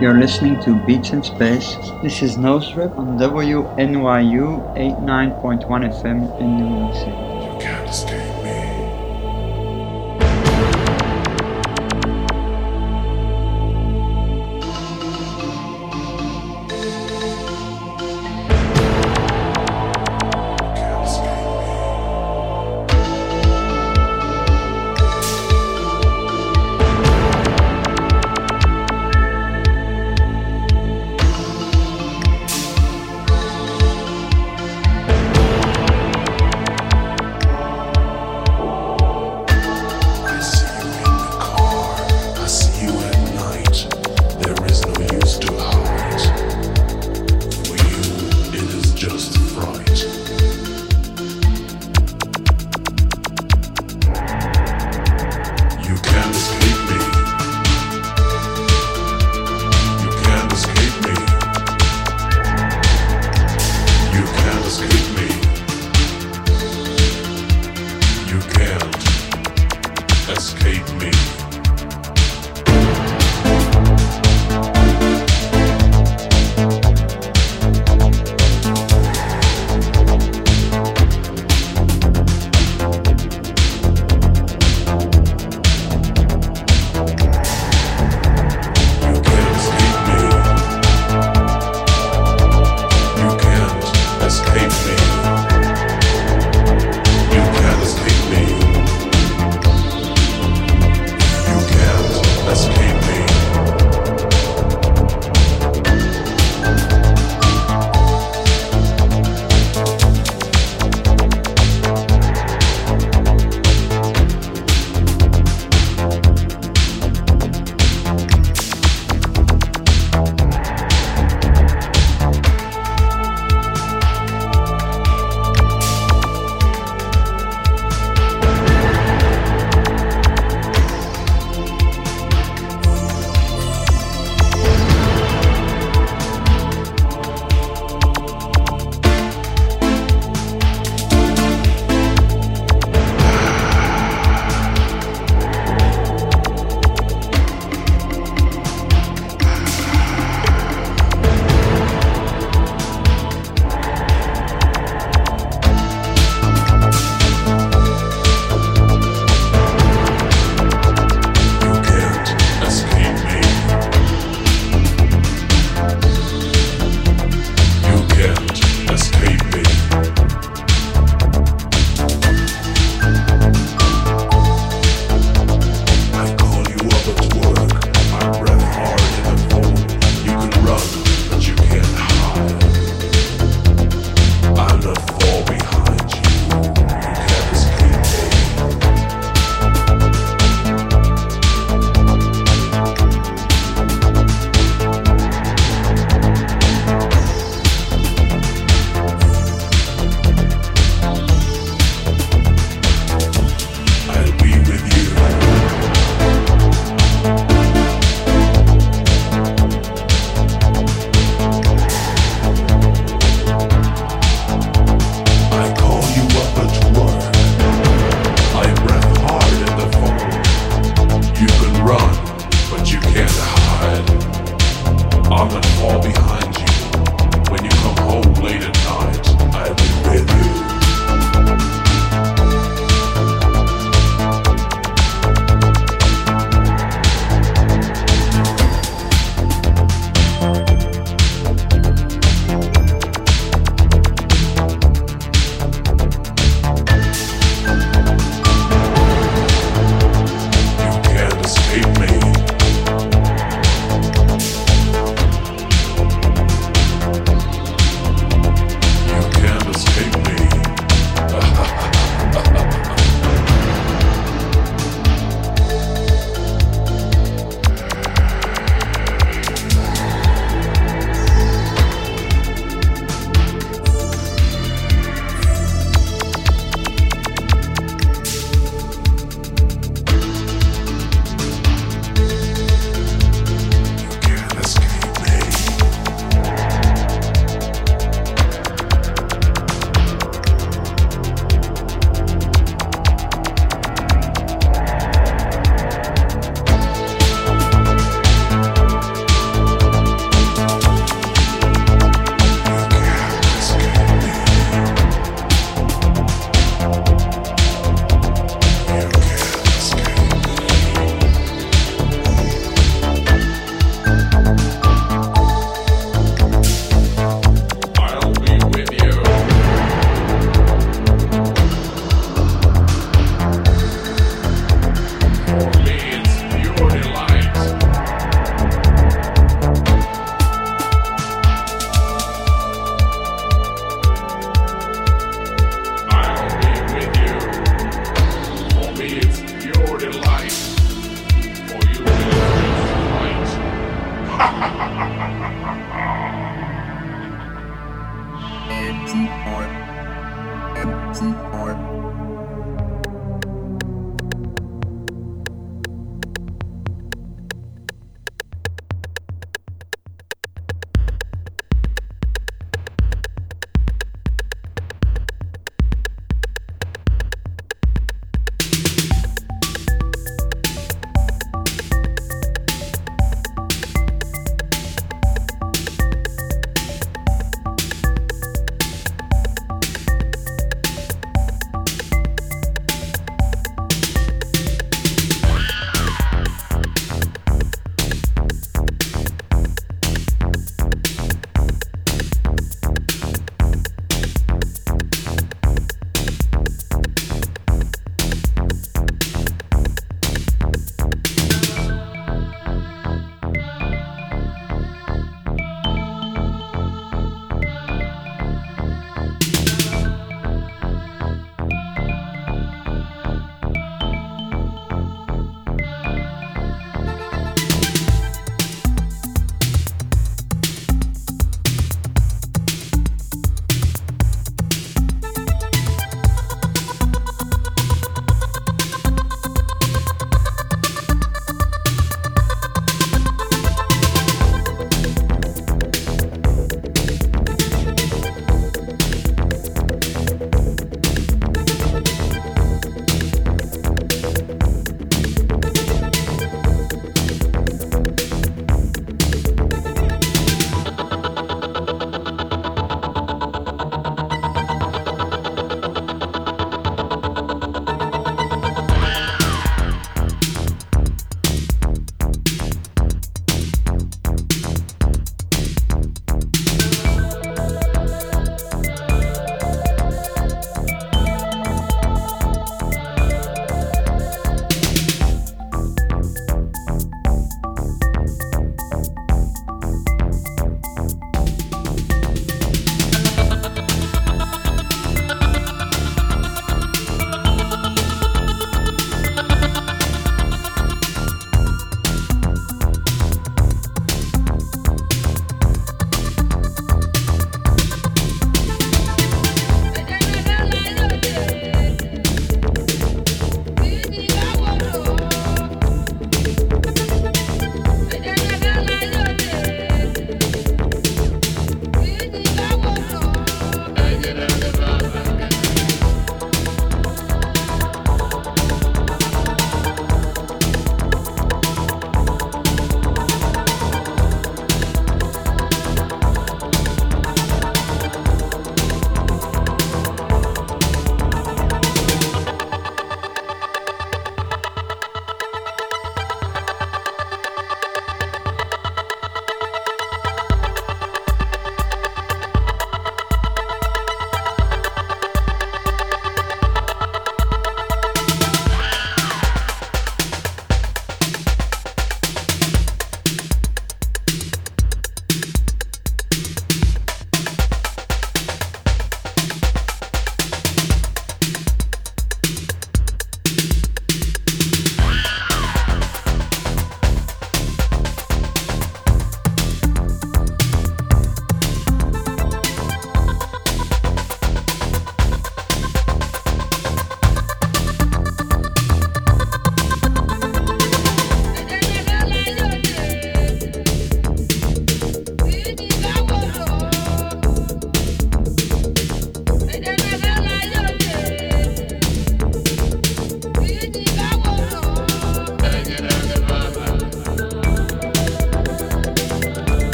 You're listening to Beats in Space. This is Nosedrip on WNYU 89.1 FM in New York City.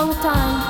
Long time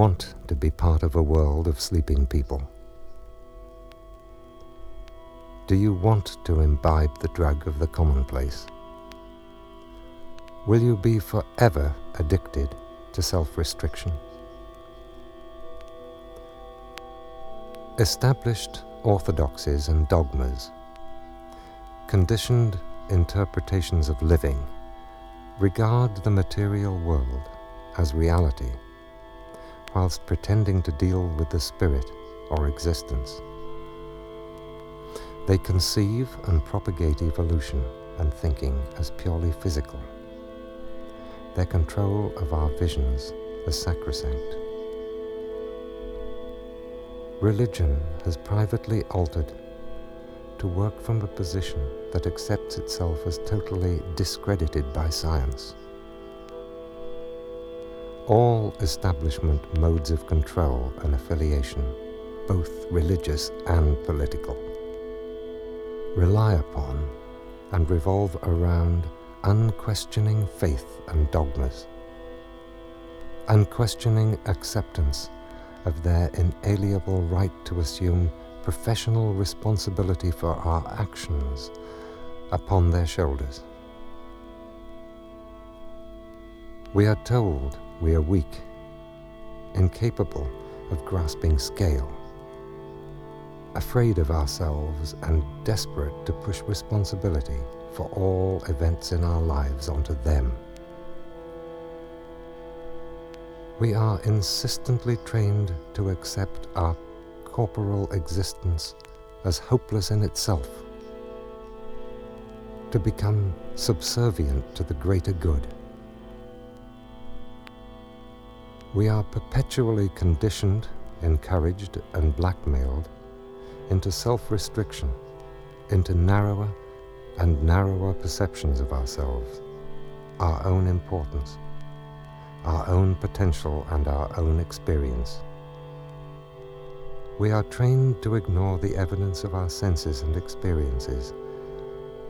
want to be part of a world of sleeping people? Do you want to imbibe the drug of the commonplace? Will you be forever addicted to self restriction? Established orthodoxies and dogmas, conditioned interpretations of living, regard the material world as reality, whilst pretending to deal with the spirit or existence. They conceive and propagate evolution and thinking as purely physical. Their control of our visions as sacrosanct. Religion has privately altered to work from a position that accepts itself as totally discredited by science. All establishment modes of control and affiliation, both religious and political, rely upon and revolve around unquestioning faith and dogmas, unquestioning acceptance of their inalienable right to assume professional responsibility for our actions upon their shoulders. We are told we are weak, incapable of grasping scale, afraid of ourselves and desperate to push responsibility for all events in our lives onto them. We are insistently trained to accept our corporal existence as hopeless in itself, to become subservient to the greater good. We are perpetually conditioned, encouraged, and blackmailed into self restriction, into narrower and narrower perceptions of ourselves, our own importance, our own potential, and our own experience. We are trained to ignore the evidence of our senses and experiences,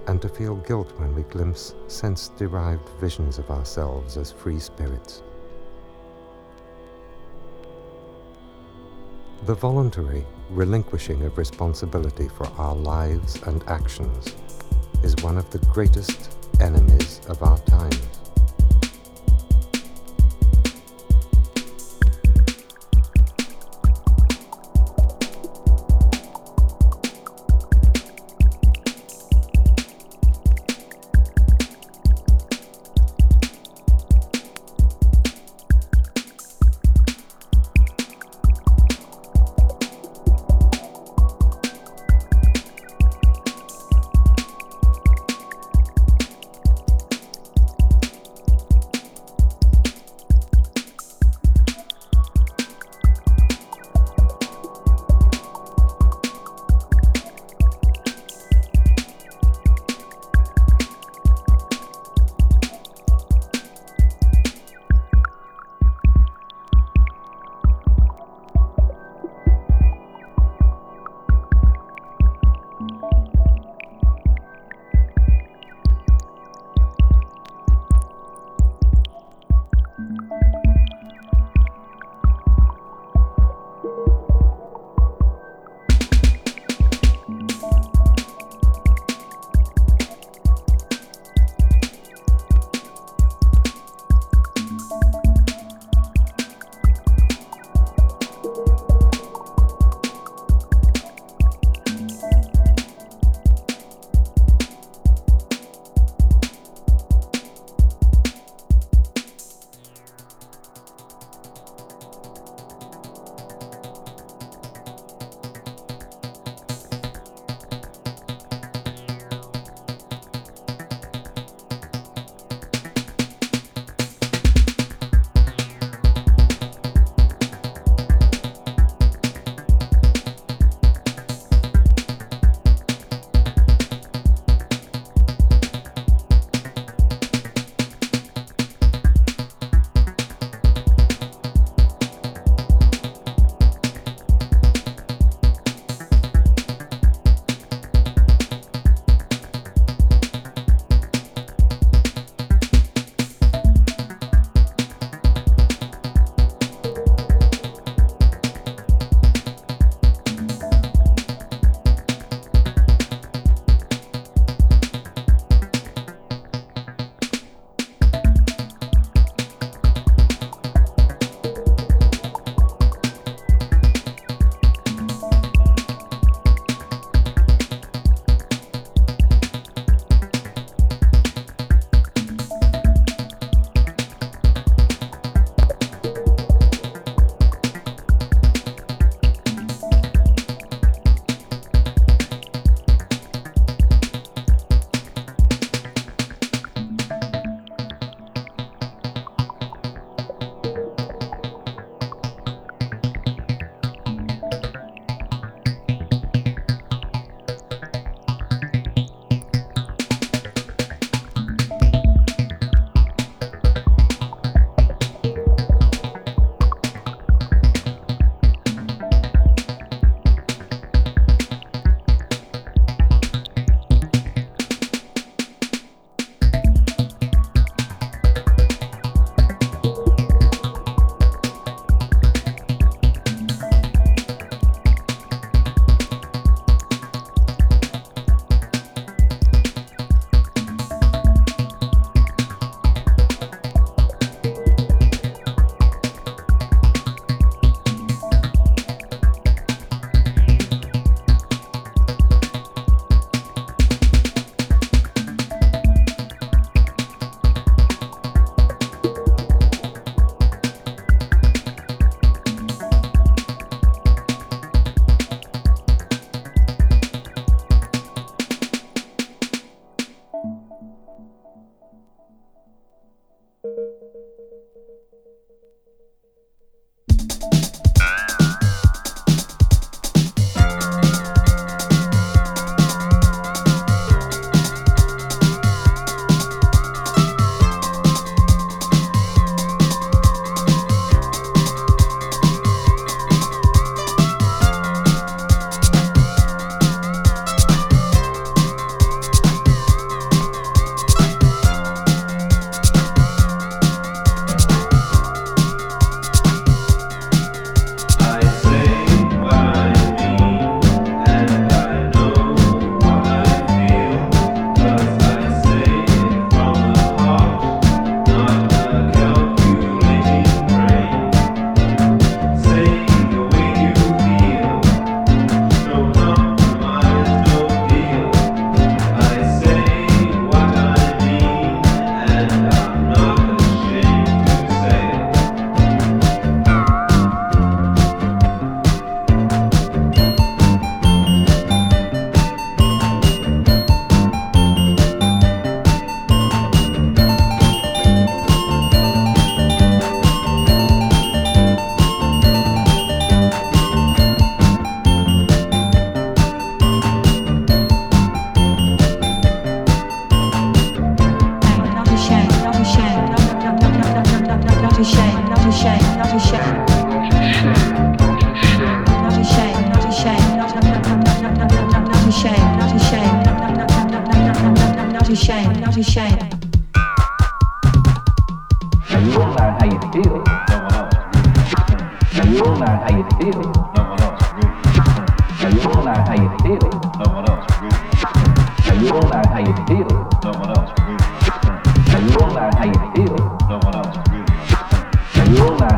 and to feel guilt when we glimpse sense derived visions of ourselves as free spirits. The voluntary relinquishing of responsibility for our lives and actions is one of the greatest enemies of our times.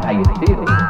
how you feel.